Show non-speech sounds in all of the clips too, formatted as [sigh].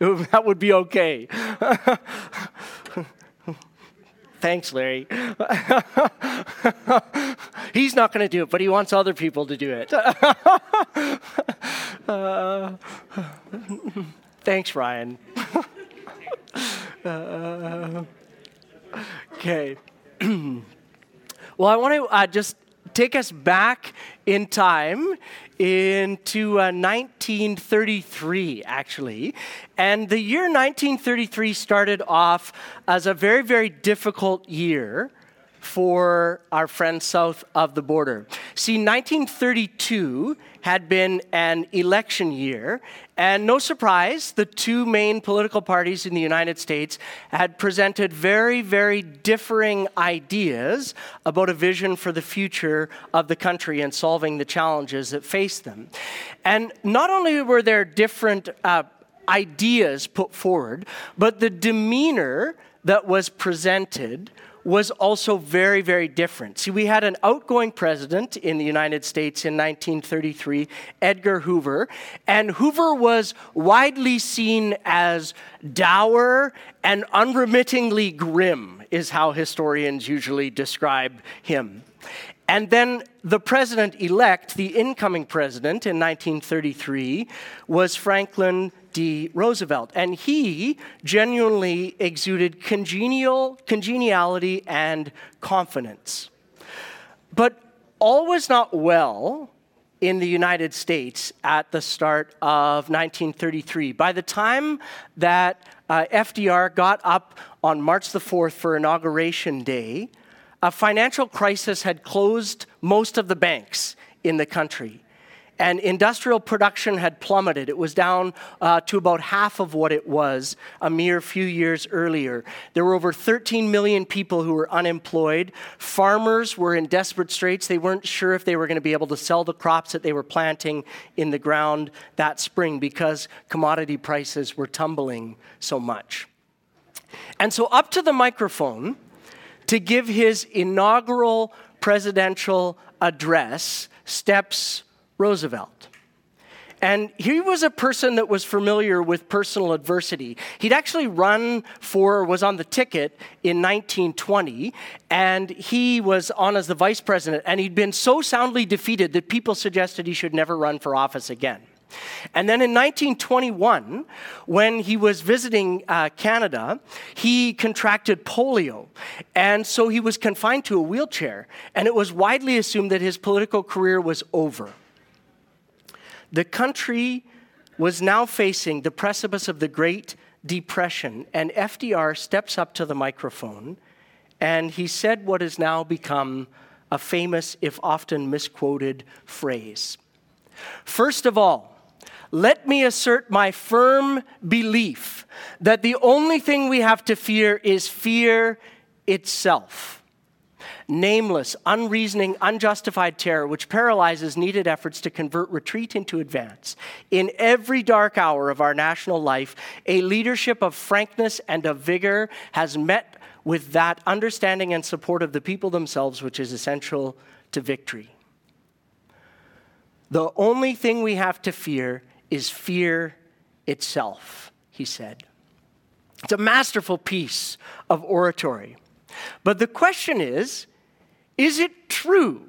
[laughs] that would be okay. [laughs] Thanks, Larry. [laughs] He's not going to do it, but he wants other people to do it. uh, thanks, Ryan. uh, okay. [clears throat] well, I want to uh, just take us back in time into uh, 1933, actually. And the year 1933 started off as a very, very difficult year for our friends south of the border. See, 1932 had been an election year, and no surprise, the two main political parties in the United States had presented very, very differing ideas about a vision for the future of the country and solving the challenges that faced them. And not only were there different uh, ideas put forward, but the demeanor that was presented was also very, very different. See, we had an outgoing president in the United States in 1933, Edgar Hoover, and Hoover was widely seen as dour and unremittingly grim, is how historians usually describe him. And then the president elect, the incoming president in 1933, was Franklin D. Roosevelt. And he genuinely exuded congenial, congeniality and confidence. But all was not well in the United States at the start of 1933. By the time that uh, FDR got up on March the 4th for Inauguration Day, a financial crisis had closed most of the banks in the country and industrial production had plummeted. It was down uh, to about half of what it was a mere few years earlier. There were over 13 million people who were unemployed. Farmers were in desperate straits. They weren't sure if they were going to be able to sell the crops that they were planting in the ground that spring because commodity prices were tumbling so much. And so, up to the microphone to give his inaugural presidential address steps Roosevelt. And he was a person that was familiar with personal adversity. He'd actually run for, was on the ticket in 1920, and he was on as the vice president, and he'd been so soundly defeated that people suggested he should never run for office again. And then in 1921, when he was visiting uh, Canada, he contracted polio. And so he was confined to a wheelchair, and it was widely assumed that his political career was over. The country was now facing the precipice of the Great Depression, and FDR steps up to the microphone and he said what has now become a famous, if often misquoted, phrase. First of all, let me assert my firm belief that the only thing we have to fear is fear itself nameless, unreasoning, unjustified terror which paralyzes needed efforts to convert retreat into advance. In every dark hour of our national life, a leadership of frankness and of vigor has met with that understanding and support of the people themselves, which is essential to victory. The only thing we have to fear is fear itself, he said. It's a masterful piece of oratory. But the question is is it true?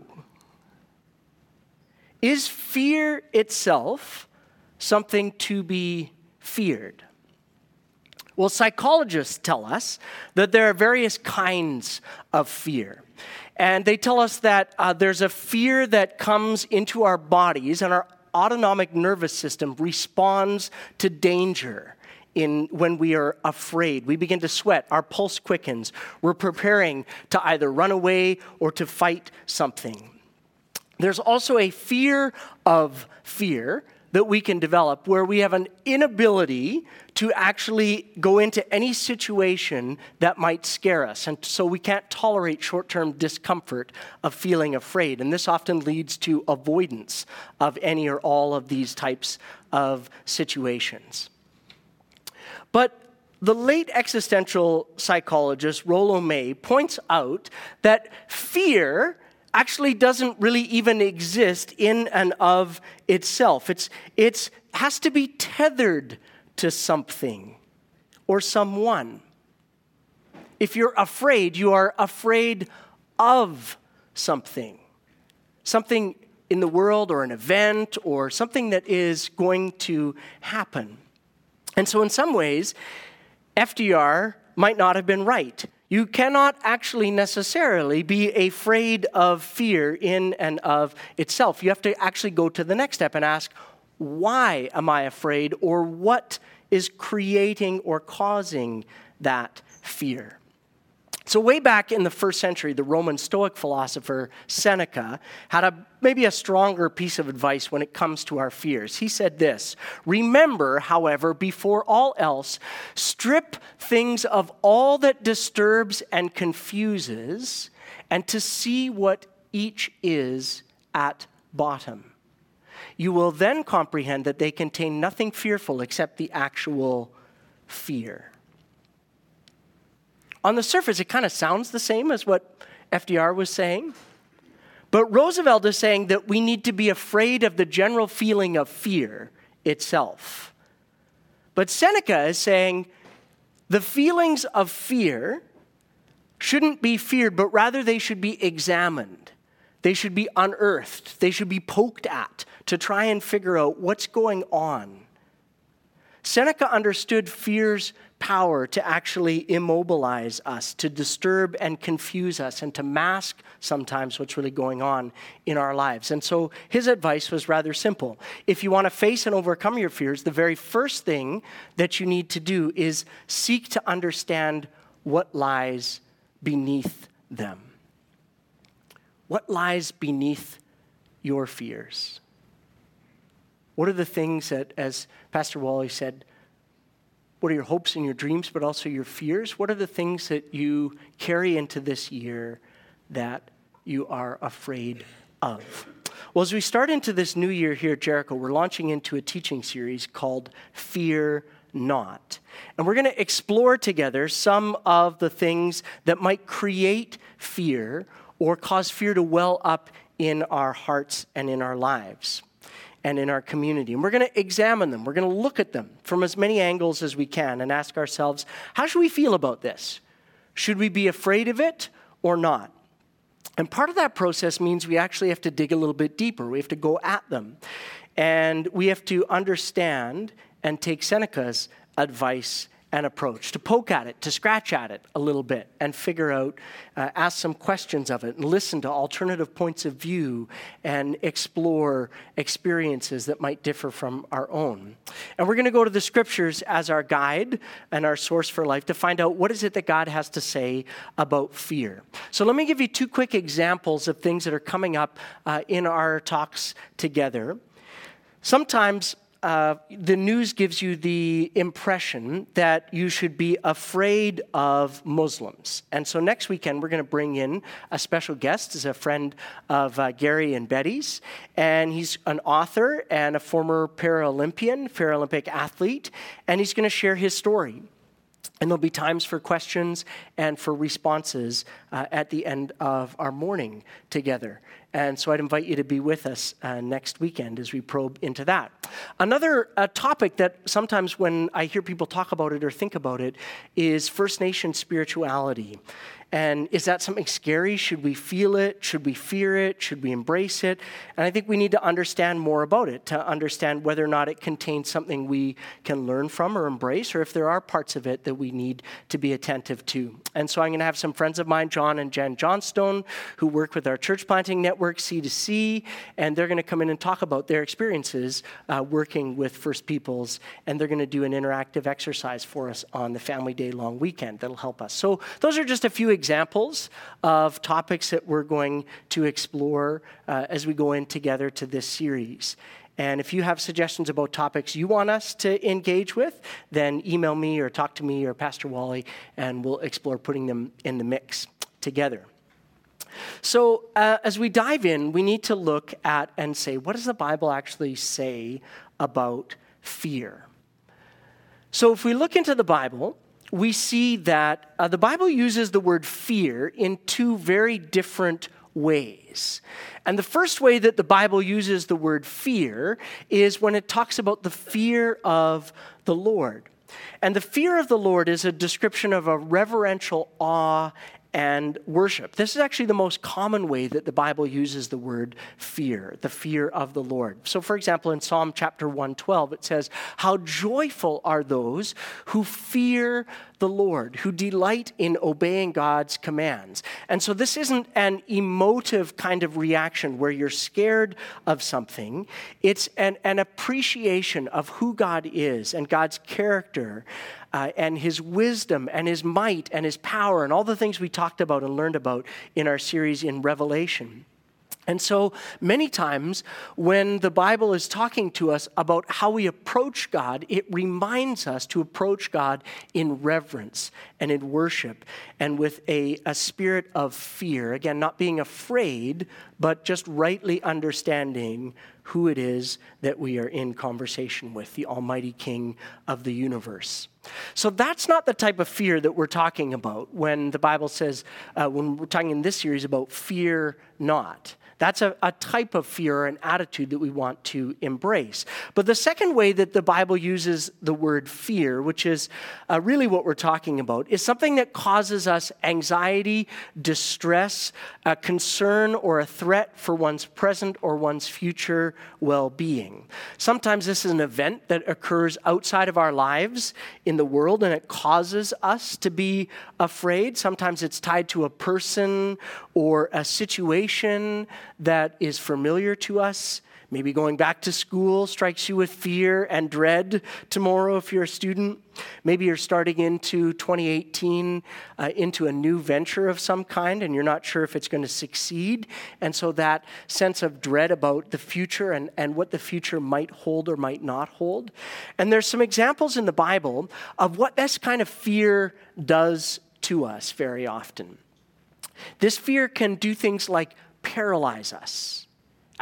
Is fear itself something to be feared? Well, psychologists tell us that there are various kinds of fear. And they tell us that uh, there's a fear that comes into our bodies, and our autonomic nervous system responds to danger in when we are afraid. We begin to sweat, our pulse quickens. We're preparing to either run away or to fight something. There's also a fear of fear that we can develop where we have an inability to actually go into any situation that might scare us. And so we can't tolerate short term discomfort of feeling afraid. And this often leads to avoidance of any or all of these types of situations. But the late existential psychologist Rollo May points out that fear actually doesn't really even exist in and of itself. It's, it's has to be tethered to something or someone. If you're afraid, you are afraid of something. Something in the world or an event or something that is going to happen. And so, in some ways, FDR might not have been right. You cannot actually necessarily be afraid of fear in and of itself. You have to actually go to the next step and ask, why am I afraid, or what is creating or causing that fear? So, way back in the first century, the Roman Stoic philosopher Seneca had a, maybe a stronger piece of advice when it comes to our fears. He said this Remember, however, before all else, strip things of all that disturbs and confuses, and to see what each is at bottom. You will then comprehend that they contain nothing fearful except the actual fear. On the surface, it kind of sounds the same as what FDR was saying. But Roosevelt is saying that we need to be afraid of the general feeling of fear itself. But Seneca is saying the feelings of fear shouldn't be feared, but rather they should be examined. They should be unearthed. They should be poked at to try and figure out what's going on. Seneca understood fear's power to actually immobilize us, to disturb and confuse us, and to mask sometimes what's really going on in our lives. And so his advice was rather simple. If you want to face and overcome your fears, the very first thing that you need to do is seek to understand what lies beneath them. What lies beneath your fears? What are the things that, as Pastor Wally said, what are your hopes and your dreams, but also your fears? What are the things that you carry into this year that you are afraid of? Well, as we start into this new year here at Jericho, we're launching into a teaching series called Fear Not. And we're going to explore together some of the things that might create fear or cause fear to well up in our hearts and in our lives and in our community. And we're going to examine them. We're going to look at them from as many angles as we can and ask ourselves how should we feel about this? Should we be afraid of it or not? And part of that process means we actually have to dig a little bit deeper. We have to go at them. And we have to understand and take Seneca's advice an approach, to poke at it, to scratch at it a little bit, and figure out, uh, ask some questions of it, and listen to alternative points of view, and explore experiences that might differ from our own. And we're going to go to the scriptures as our guide and our source for life to find out what is it that God has to say about fear. So let me give you two quick examples of things that are coming up uh, in our talks together. Sometimes uh, the news gives you the impression that you should be afraid of Muslims. And so next weekend, we're going to bring in a special guest, is a friend of uh, Gary and Betty's. And he's an author and a former Paralympian, Paralympic athlete. And he's going to share his story. And there'll be times for questions and for responses uh, at the end of our morning together. And so I'd invite you to be with us uh, next weekend as we probe into that. Another uh, topic that sometimes when I hear people talk about it or think about it is First Nation spirituality. And is that something scary? Should we feel it? Should we fear it? Should we embrace it? And I think we need to understand more about it to understand whether or not it contains something we can learn from or embrace, or if there are parts of it that we need to be attentive to. And so I'm going to have some friends of mine, John and Jen Johnstone, who work with our church planting network, C2C, and they're going to come in and talk about their experiences uh, working with First Peoples, and they're going to do an interactive exercise for us on the Family Day long weekend that'll help us. So those are just a few examples of topics that we're going to explore uh, as we go in together to this series. And if you have suggestions about topics you want us to engage with, then email me or talk to me or Pastor Wally, and we'll explore putting them in the mix together. So, uh, as we dive in, we need to look at and say, what does the Bible actually say about fear? So, if we look into the Bible, we see that uh, the Bible uses the word fear in two very different ways. And the first way that the Bible uses the word fear is when it talks about the fear of the Lord. And the fear of the Lord is a description of a reverential awe and worship. This is actually the most common way that the Bible uses the word fear, the fear of the Lord. So, for example, in Psalm chapter 112, it says, How joyful are those who fear the Lord, who delight in obeying God's commands. And so, this isn't an emotive kind of reaction where you're scared of something, it's an, an appreciation of who God is and God's character uh, and his wisdom and his might and his power and all the things we talked about and learned about in our series in Revelation. And so many times when the Bible is talking to us about how we approach God, it reminds us to approach God in reverence and in worship and with a, a spirit of fear. Again, not being afraid, but just rightly understanding who it is that we are in conversation with, the Almighty King of the universe. So that's not the type of fear that we're talking about when the Bible says, uh, when we're talking in this series about fear not. That's a, a type of fear an attitude that we want to embrace. But the second way that the Bible uses the word fear, which is uh, really what we're talking about, is something that causes us anxiety, distress, a concern, or a threat for one's present or one's future well being. Sometimes this is an event that occurs outside of our lives in the world and it causes us to be afraid. Sometimes it's tied to a person or a situation that is familiar to us. Maybe going back to school strikes you with fear and dread tomorrow if you're a student. Maybe you're starting into 2018 uh, into a new venture of some kind and you're not sure if it's going to succeed. And so that sense of dread about the future and, and what the future might hold or might not hold. And there's some examples in the Bible of what this kind of fear does to us very often. This fear can do things like paralyze us,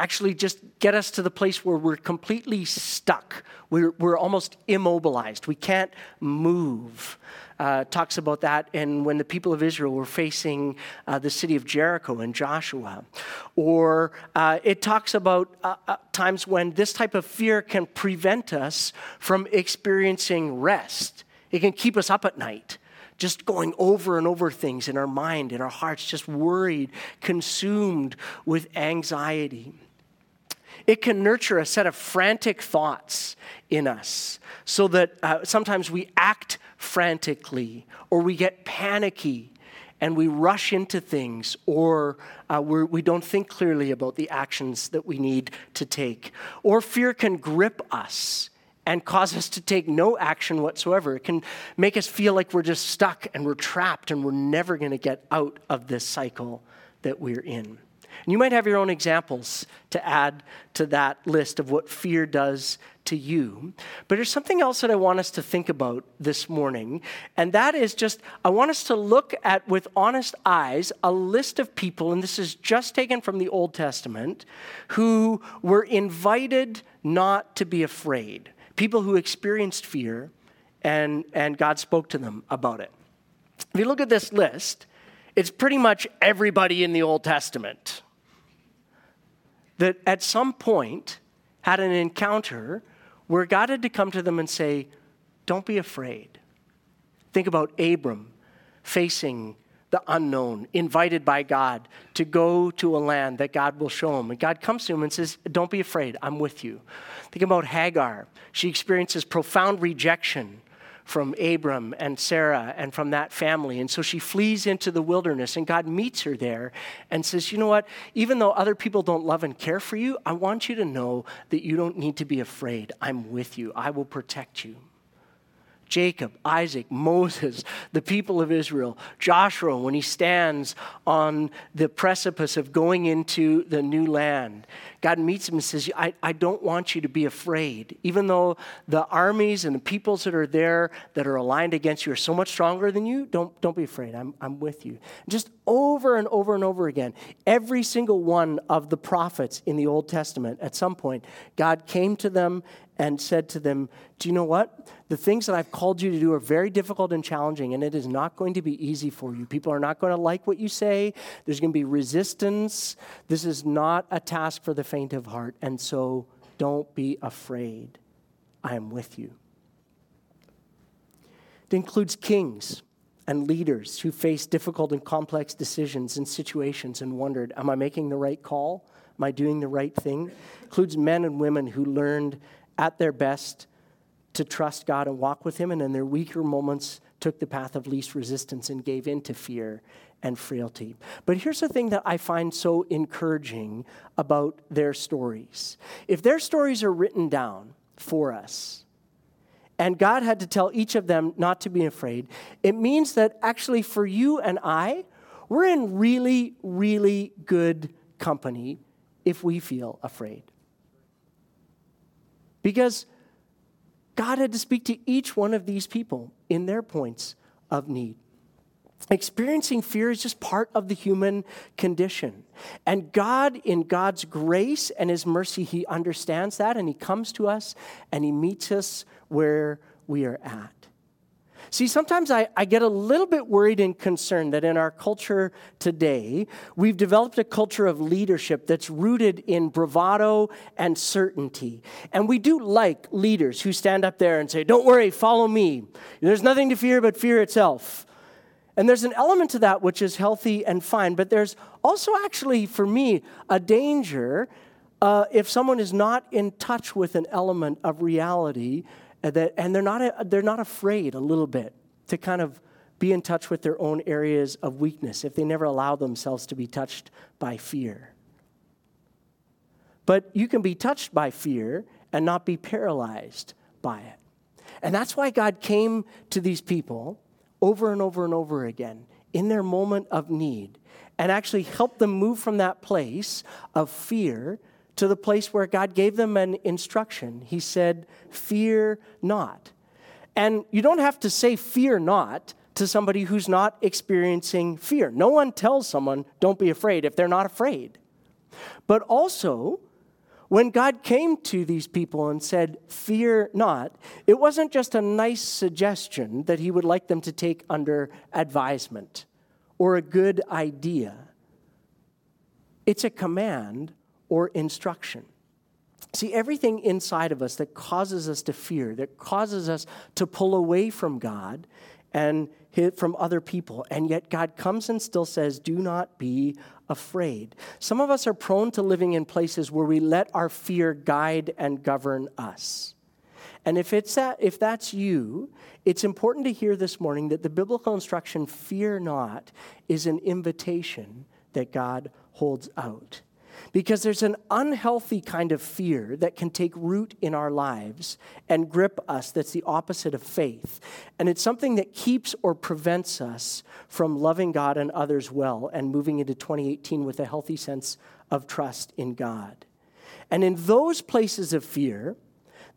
actually just get us to the place where we're completely stuck. We're, we're almost immobilized. We can't move. Uh, talks about that and when the people of Israel were facing uh, the city of Jericho and Joshua. Or uh, it talks about uh, uh, times when this type of fear can prevent us from experiencing rest. It can keep us up at night just going over and over things in our mind, in our hearts, just worried, consumed with anxiety. It can nurture a set of frantic thoughts in us so that uh, sometimes we act frantically or we get panicky and we rush into things or uh, we don't think clearly about the actions that we need to take. Or fear can grip us and cause us to take no action whatsoever. It can make us feel like we're just stuck and we're trapped and we're never going to get out of this cycle that we're in. And you might have your own examples to add to that list of what fear does to you. But there's something else that I want us to think about this morning, and that is just I want us to look at with honest eyes a list of people, and this is just taken from the Old Testament, who were invited not to be afraid people who experienced fear, and, and God spoke to them about it. If you look at this list, it's pretty much everybody in the Old Testament that at some point had an encounter where God had to come to them and say, Don't be afraid. Think about Abram facing the unknown, invited by God to go to a land that God will show him. And God comes to him and says, Don't be afraid, I'm with you. Think about Hagar. She experiences profound rejection from Abram and Sarah and from that family. And so she flees into the wilderness, and God meets her there and says, You know what? Even though other people don't love and care for you, I want you to know that you don't need to be afraid. I'm with you, I will protect you. Jacob, Isaac, Moses, the people of Israel, Joshua, when he stands on the precipice of going into the new land. God meets him and says, I, I don't want you to be afraid. Even though the armies and the peoples that are there that are aligned against you are so much stronger than you, don't, don't be afraid. I'm, I'm with you. Just over and over and over again, every single one of the prophets in the Old Testament, at some point, God came to them and said to them, Do you know what? The things that I've called you to do are very difficult and challenging, and it is not going to be easy for you. People are not going to like what you say, there's going to be resistance. This is not a task for the faint of heart, and so don't be afraid. I am with you. It includes kings and leaders who face difficult and complex decisions and situations and wondered, Am I making the right call? Am I doing the right thing? It includes men and women who learned at their best to trust God and walk with Him, and in their weaker moments took the path of least resistance and gave in to fear and frailty. But here's the thing that I find so encouraging about their stories. If their stories are written down for us, and God had to tell each of them not to be afraid, it means that actually for you and I, we're in really, really good company if we feel afraid. Because God had to speak to each one of these people in their points of need. Experiencing fear is just part of the human condition. And God, in God's grace and His mercy, He understands that and He comes to us and He meets us where we are at. See, sometimes I, I, get a little bit worried and concerned that in our culture today, we've developed a culture of leadership that's rooted in bravado and certainty. And we do like leaders who stand up there and say, Don't worry, follow me. There's nothing to fear but fear itself. And there's an element to that which is healthy and fine, but there's also actually, for me, a danger uh, if someone is not in touch with an element of reality and, that, and they're, not, they're not afraid a little bit to kind of be in touch with their own areas of weakness if they never allow themselves to be touched by fear. But you can be touched by fear and not be paralyzed by it. And that's why God came to these people over and over and over again in their moment of need and actually helped them move from that place of fear to the place where God gave them an instruction. He said, Fear not. And you don't have to say fear not to somebody who's not experiencing fear. No one tells someone, Don't be afraid if they're not afraid. But also, when God came to these people and said, Fear not, it wasn't just a nice suggestion that he would like them to take under advisement or a good idea. It's a command or instruction. See, everything inside of us that causes us to fear, that causes us to pull away from God and from other people, and yet God comes and still says, Do not be afraid. Some of us are prone to living in places where we let our fear guide and govern us. And if, it's that, if that's you, it's important to hear this morning that the biblical instruction, fear not, is an invitation that God holds out because there's an unhealthy kind of fear that can take root in our lives and grip us that's the opposite of faith. And it's something that keeps or prevents us from loving God and others well and moving into 2018 with a healthy sense of trust in God. And in those places of fear,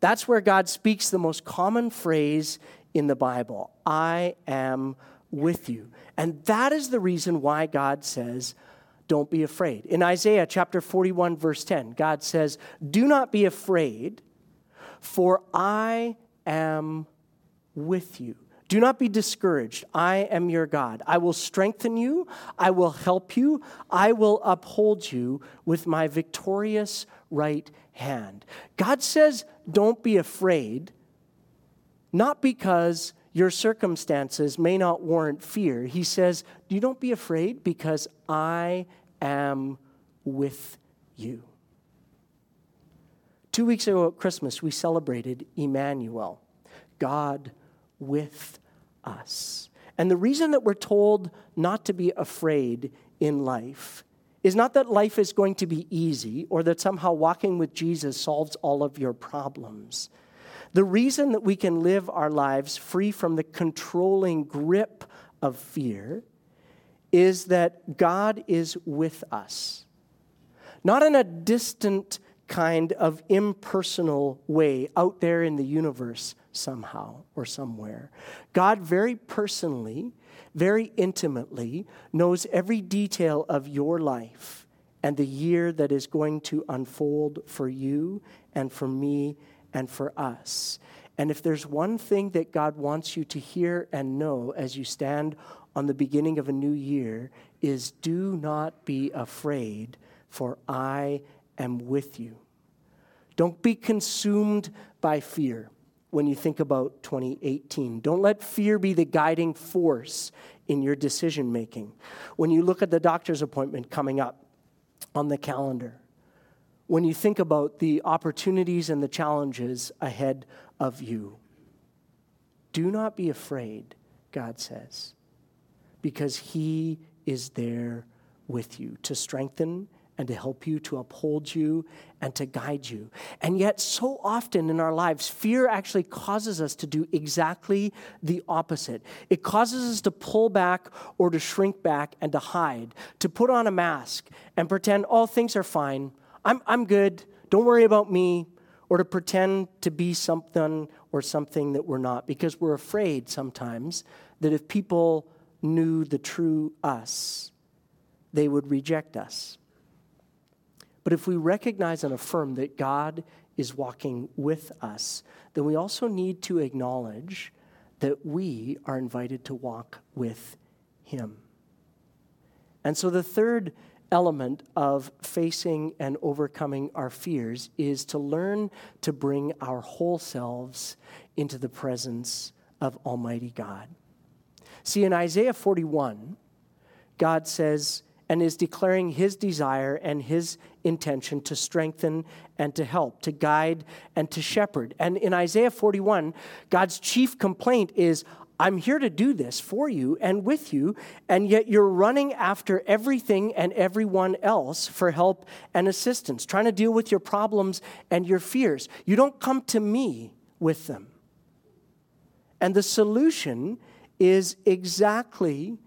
that's where God speaks the most common phrase in the Bible I am with you. And that is the reason why God says, don't be afraid. In Isaiah chapter 41, verse 10, God says, Do not be afraid, for I am with you. Do not be discouraged. I am your God. I will strengthen you. I will help you. I will uphold you with my victorious right hand. God says, Don't be afraid, not because your circumstances may not warrant fear. He says, You don't be afraid because I am with you. Two weeks ago at Christmas, we celebrated Emmanuel, God with us. And the reason that we're told not to be afraid in life is not that life is going to be easy or that somehow walking with Jesus solves all of your problems. The reason that we can live our lives free from the controlling grip of fear is that God is with us. Not in a distant kind of impersonal way out there in the universe somehow or somewhere. God very personally, very intimately knows every detail of your life and the year that is going to unfold for you and for me and for us. And if there's one thing that God wants you to hear and know as you stand on the beginning of a new year, is do not be afraid, for I am with you. Don't be consumed by fear when you think about 2018. Don't let fear be the guiding force in your decision making. When you look at the doctor's appointment coming up on the calendar, when you think about the opportunities and the challenges ahead of you, do not be afraid, God says, because He is there with you to strengthen and to help you, to uphold you, and to guide you. And yet, so often in our lives, fear actually causes us to do exactly the opposite. It causes us to pull back or to shrink back and to hide, to put on a mask and pretend all things are fine. I'm, I'm good. Don't worry about me. Or to pretend to be something or something that we're not, because we're afraid sometimes that if people knew the true us, they would reject us. But if we recognize and affirm that God is walking with us, then we also need to acknowledge that we are invited to walk with Him. And so the third element of facing and overcoming our fears is to learn to bring our whole selves into the presence of Almighty God. See, in Isaiah 41, God says, and is declaring his desire and his intention to strengthen and to help, to guide and to shepherd. And in Isaiah 41, God's chief complaint is, I'm here to do this for you and with you, and yet you're running after everything and everyone else for help and assistance, trying to deal with your problems and your fears. You don't come to me with them. And the solution is exactly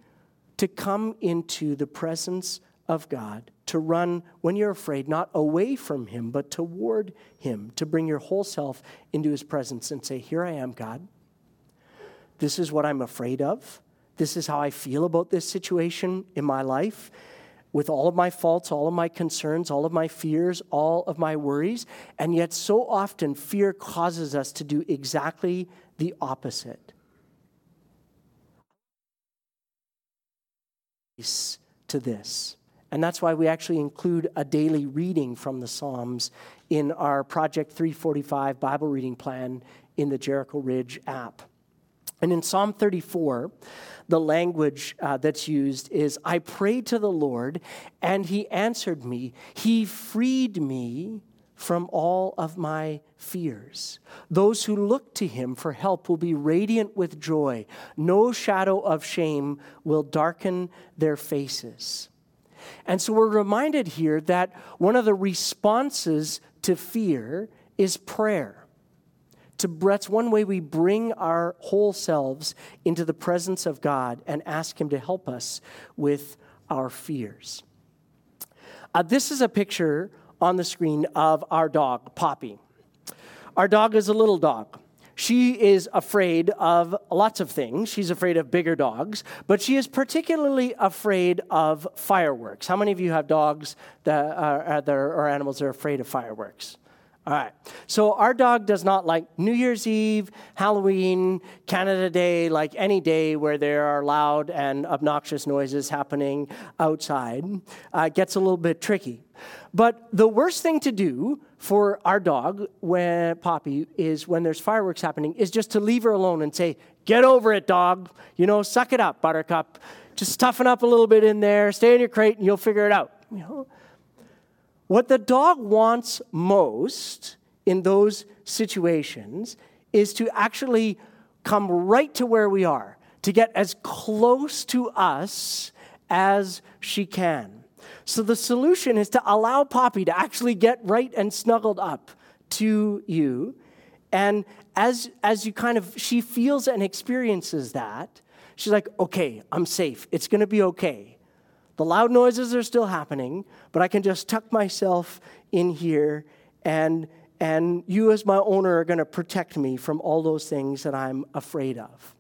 to come into the presence of God, to run when you're afraid, not away from Him, but toward Him, to bring your whole self into His presence and say, Here I am, God. This is what I'm afraid of. This is how I feel about this situation in my life, with all of my faults, all of my concerns, all of my fears, all of my worries. And yet, so often, fear causes us to do exactly the opposite. to this. And that's why we actually include a daily reading from the Psalms in our Project 345 Bible reading plan in the Jericho Ridge app. And in Psalm 34, the language uh, that's used is I prayed to the Lord, and he answered me. He freed me from all of my fears. Those who look to him for help will be radiant with joy. No shadow of shame will darken their faces. And so we're reminded here that one of the responses to fear is prayer. To, that's one way we bring our whole selves into the presence of God and ask Him to help us with our fears. Uh, this is a picture on the screen of our dog, Poppy. Our dog is a little dog. She is afraid of lots of things. She's afraid of bigger dogs, but she is particularly afraid of fireworks. How many of you have dogs that are, are, or animals that are afraid of fireworks? All right. So our dog does not like New Year's Eve, Halloween, Canada Day, like any day where there are loud and obnoxious noises happening outside. Uh, gets a little bit tricky. But the worst thing to do for our dog, when Poppy, is when there's fireworks happening, is just to leave her alone and say, "Get over it, dog. You know, suck it up, Buttercup. Just toughen up a little bit in there. Stay in your crate, and you'll figure it out." You know. What the dog wants most in those situations is to actually come right to where we are, to get as close to us as she can. So the solution is to allow Poppy to actually get right and snuggled up to you. And as, as you kind of, she feels and experiences that, she's like, okay, I'm safe. It's going to be okay. The loud noises are still happening, but I can just tuck myself in here and and you as my owner are going to protect me from all those things that I'm afraid of.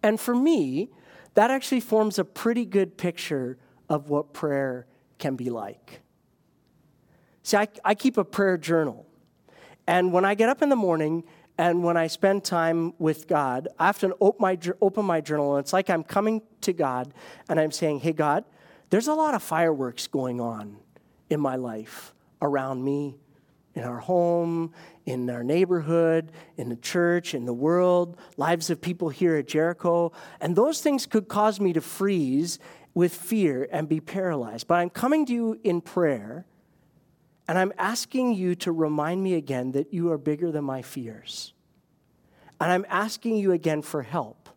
And for me, that actually forms a pretty good picture of what prayer can be like. See, I, I keep a prayer journal. And when I get up in the morning and when I spend time with God, I often open my, open my journal and it's like I'm coming to God and I'm saying, Hey, God, there's a lot of fireworks going on in my life around me, in our home, in our neighborhood, in the church, in the world, lives of people here at Jericho. And those things could cause me to freeze with fear and be paralyzed. But I'm coming to you in prayer, and I'm asking you to remind me again that you are bigger than my fears. And I'm asking you again for help.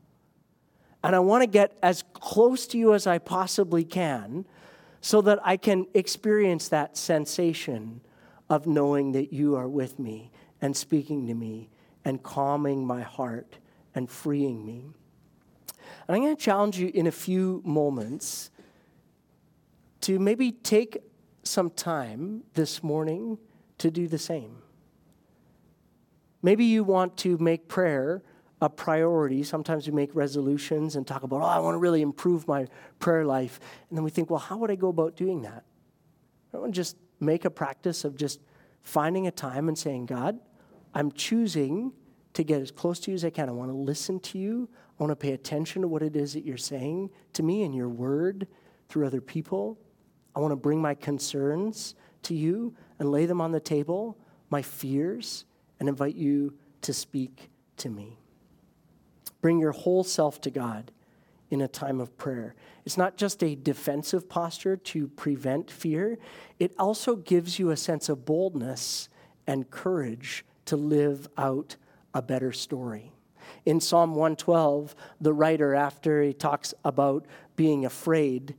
And I want to get as close to you as I possibly can so that I can experience that sensation of knowing that you are with me and speaking to me and calming my heart and freeing me. And I'm going to challenge you in a few moments to maybe take some time this morning to do the same. Maybe you want to make prayer a priority. Sometimes we make resolutions and talk about, oh, I want to really improve my prayer life. And then we think, well, how would I go about doing that? I want to just make a practice of just finding a time and saying, God, I'm choosing to get as close to you as I can. I want to listen to you. I want to pay attention to what it is that you're saying to me in your word through other people. I want to bring my concerns to you and lay them on the table, my fears, and invite you to speak to me. Bring your whole self to God in a time of prayer. It's not just a defensive posture to prevent fear, it also gives you a sense of boldness and courage to live out a better story. In Psalm 112, the writer, after he talks about being afraid,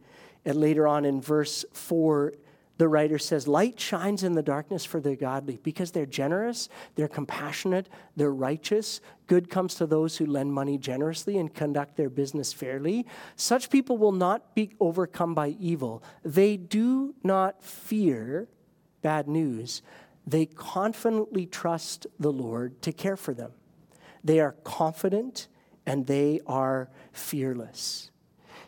and later on in verse 4, the writer says, Light shines in the darkness for the godly because they're generous, they're compassionate, they're righteous. Good comes to those who lend money generously and conduct their business fairly. Such people will not be overcome by evil. They do not fear bad news, they confidently trust the Lord to care for them. They are confident and they are fearless.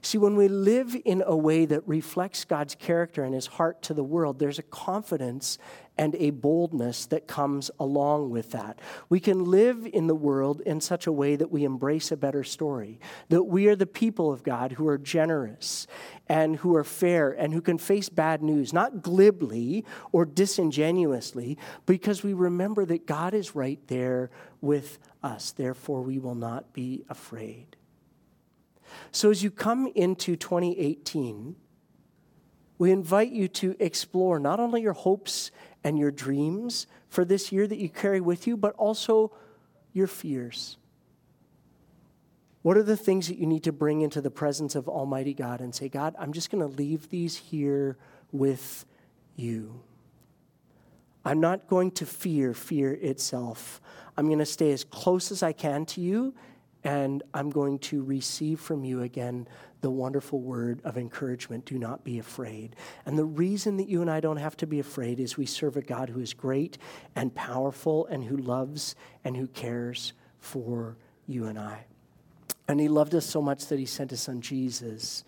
See, when we live in a way that reflects God's character and his heart to the world, there's a confidence and a boldness that comes along with that. We can live in the world in such a way that we embrace a better story, that we are the people of God who are generous and who are fair and who can face bad news, not glibly or disingenuously, because we remember that God is right there with us. Therefore, we will not be afraid. So as you come into 2018, we invite you to explore not only your hopes and your dreams for this year that you carry with you, but also your fears. What are the things that you need to bring into the presence of Almighty God and say, God, I'm just going to leave these here with you? I'm not going to fear fear itself. I'm going to stay as close as I can to you and I'm going to receive from you again the wonderful word of encouragement do not be afraid. And the reason that you and I don't have to be afraid is we serve a God who is great and powerful and who loves and who cares for you and I. And he loved us so much that he sent his son Jesus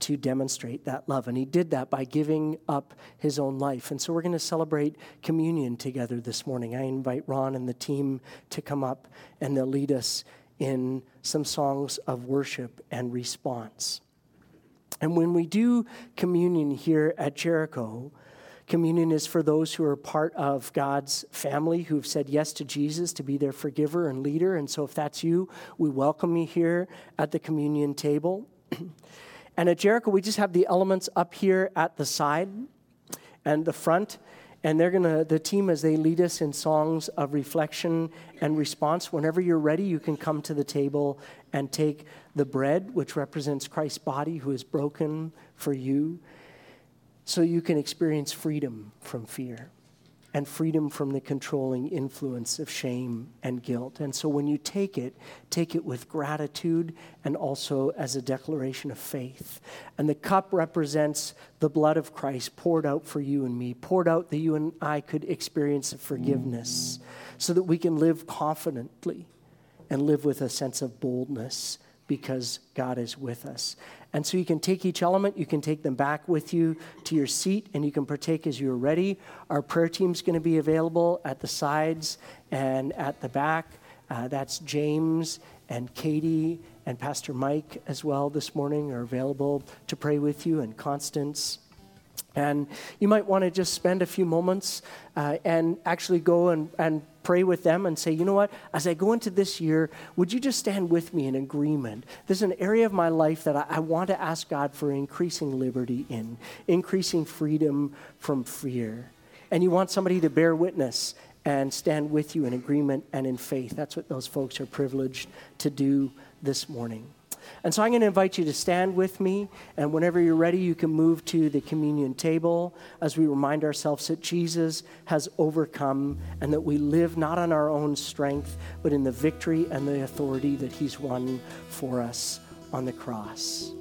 to demonstrate that love. And he did that by giving up his own life. And so we're going to celebrate communion together this morning. I invite Ron and the team to come up and they'll lead us in some songs of worship and response. And when we do communion here at Jericho, communion is for those who are part of God's family who've said yes to Jesus to be their forgiver and leader. And so if that's you, we welcome you here at the communion table. [clears throat] and at Jericho, we just have the elements up here at the side and the front and they're going to the team as they lead us in songs of reflection and response whenever you're ready you can come to the table and take the bread which represents christ's body who is broken for you so you can experience freedom from fear and freedom from the controlling influence of shame and guilt. And so when you take it, take it with gratitude and also as a declaration of faith. And the cup represents the blood of Christ poured out for you and me, poured out that you and I could experience forgiveness so that we can live confidently and live with a sense of boldness because God is with us. And so you can take each element, you can take them back with you to your seat, and you can partake as you're ready. Our prayer team's going to be available at the sides and at the back. Uh, that's James and Katie and Pastor Mike as well this morning are available to pray with you, and Constance. And you might want to just spend a few moments uh, and actually go and, and pray with them and say, you know what, as I go into this year, would you just stand with me in agreement? There's an area of my life that I, I want to ask God for increasing liberty in, increasing freedom from fear. And you want somebody to bear witness and stand with you in agreement and in faith. That's what those folks are privileged to do this morning. And so I'm going to invite you to stand with me, and whenever you're ready, you can move to the communion table as we remind ourselves that Jesus has overcome and that we live not on our own strength, but in the victory and the authority that He's won for us on the cross.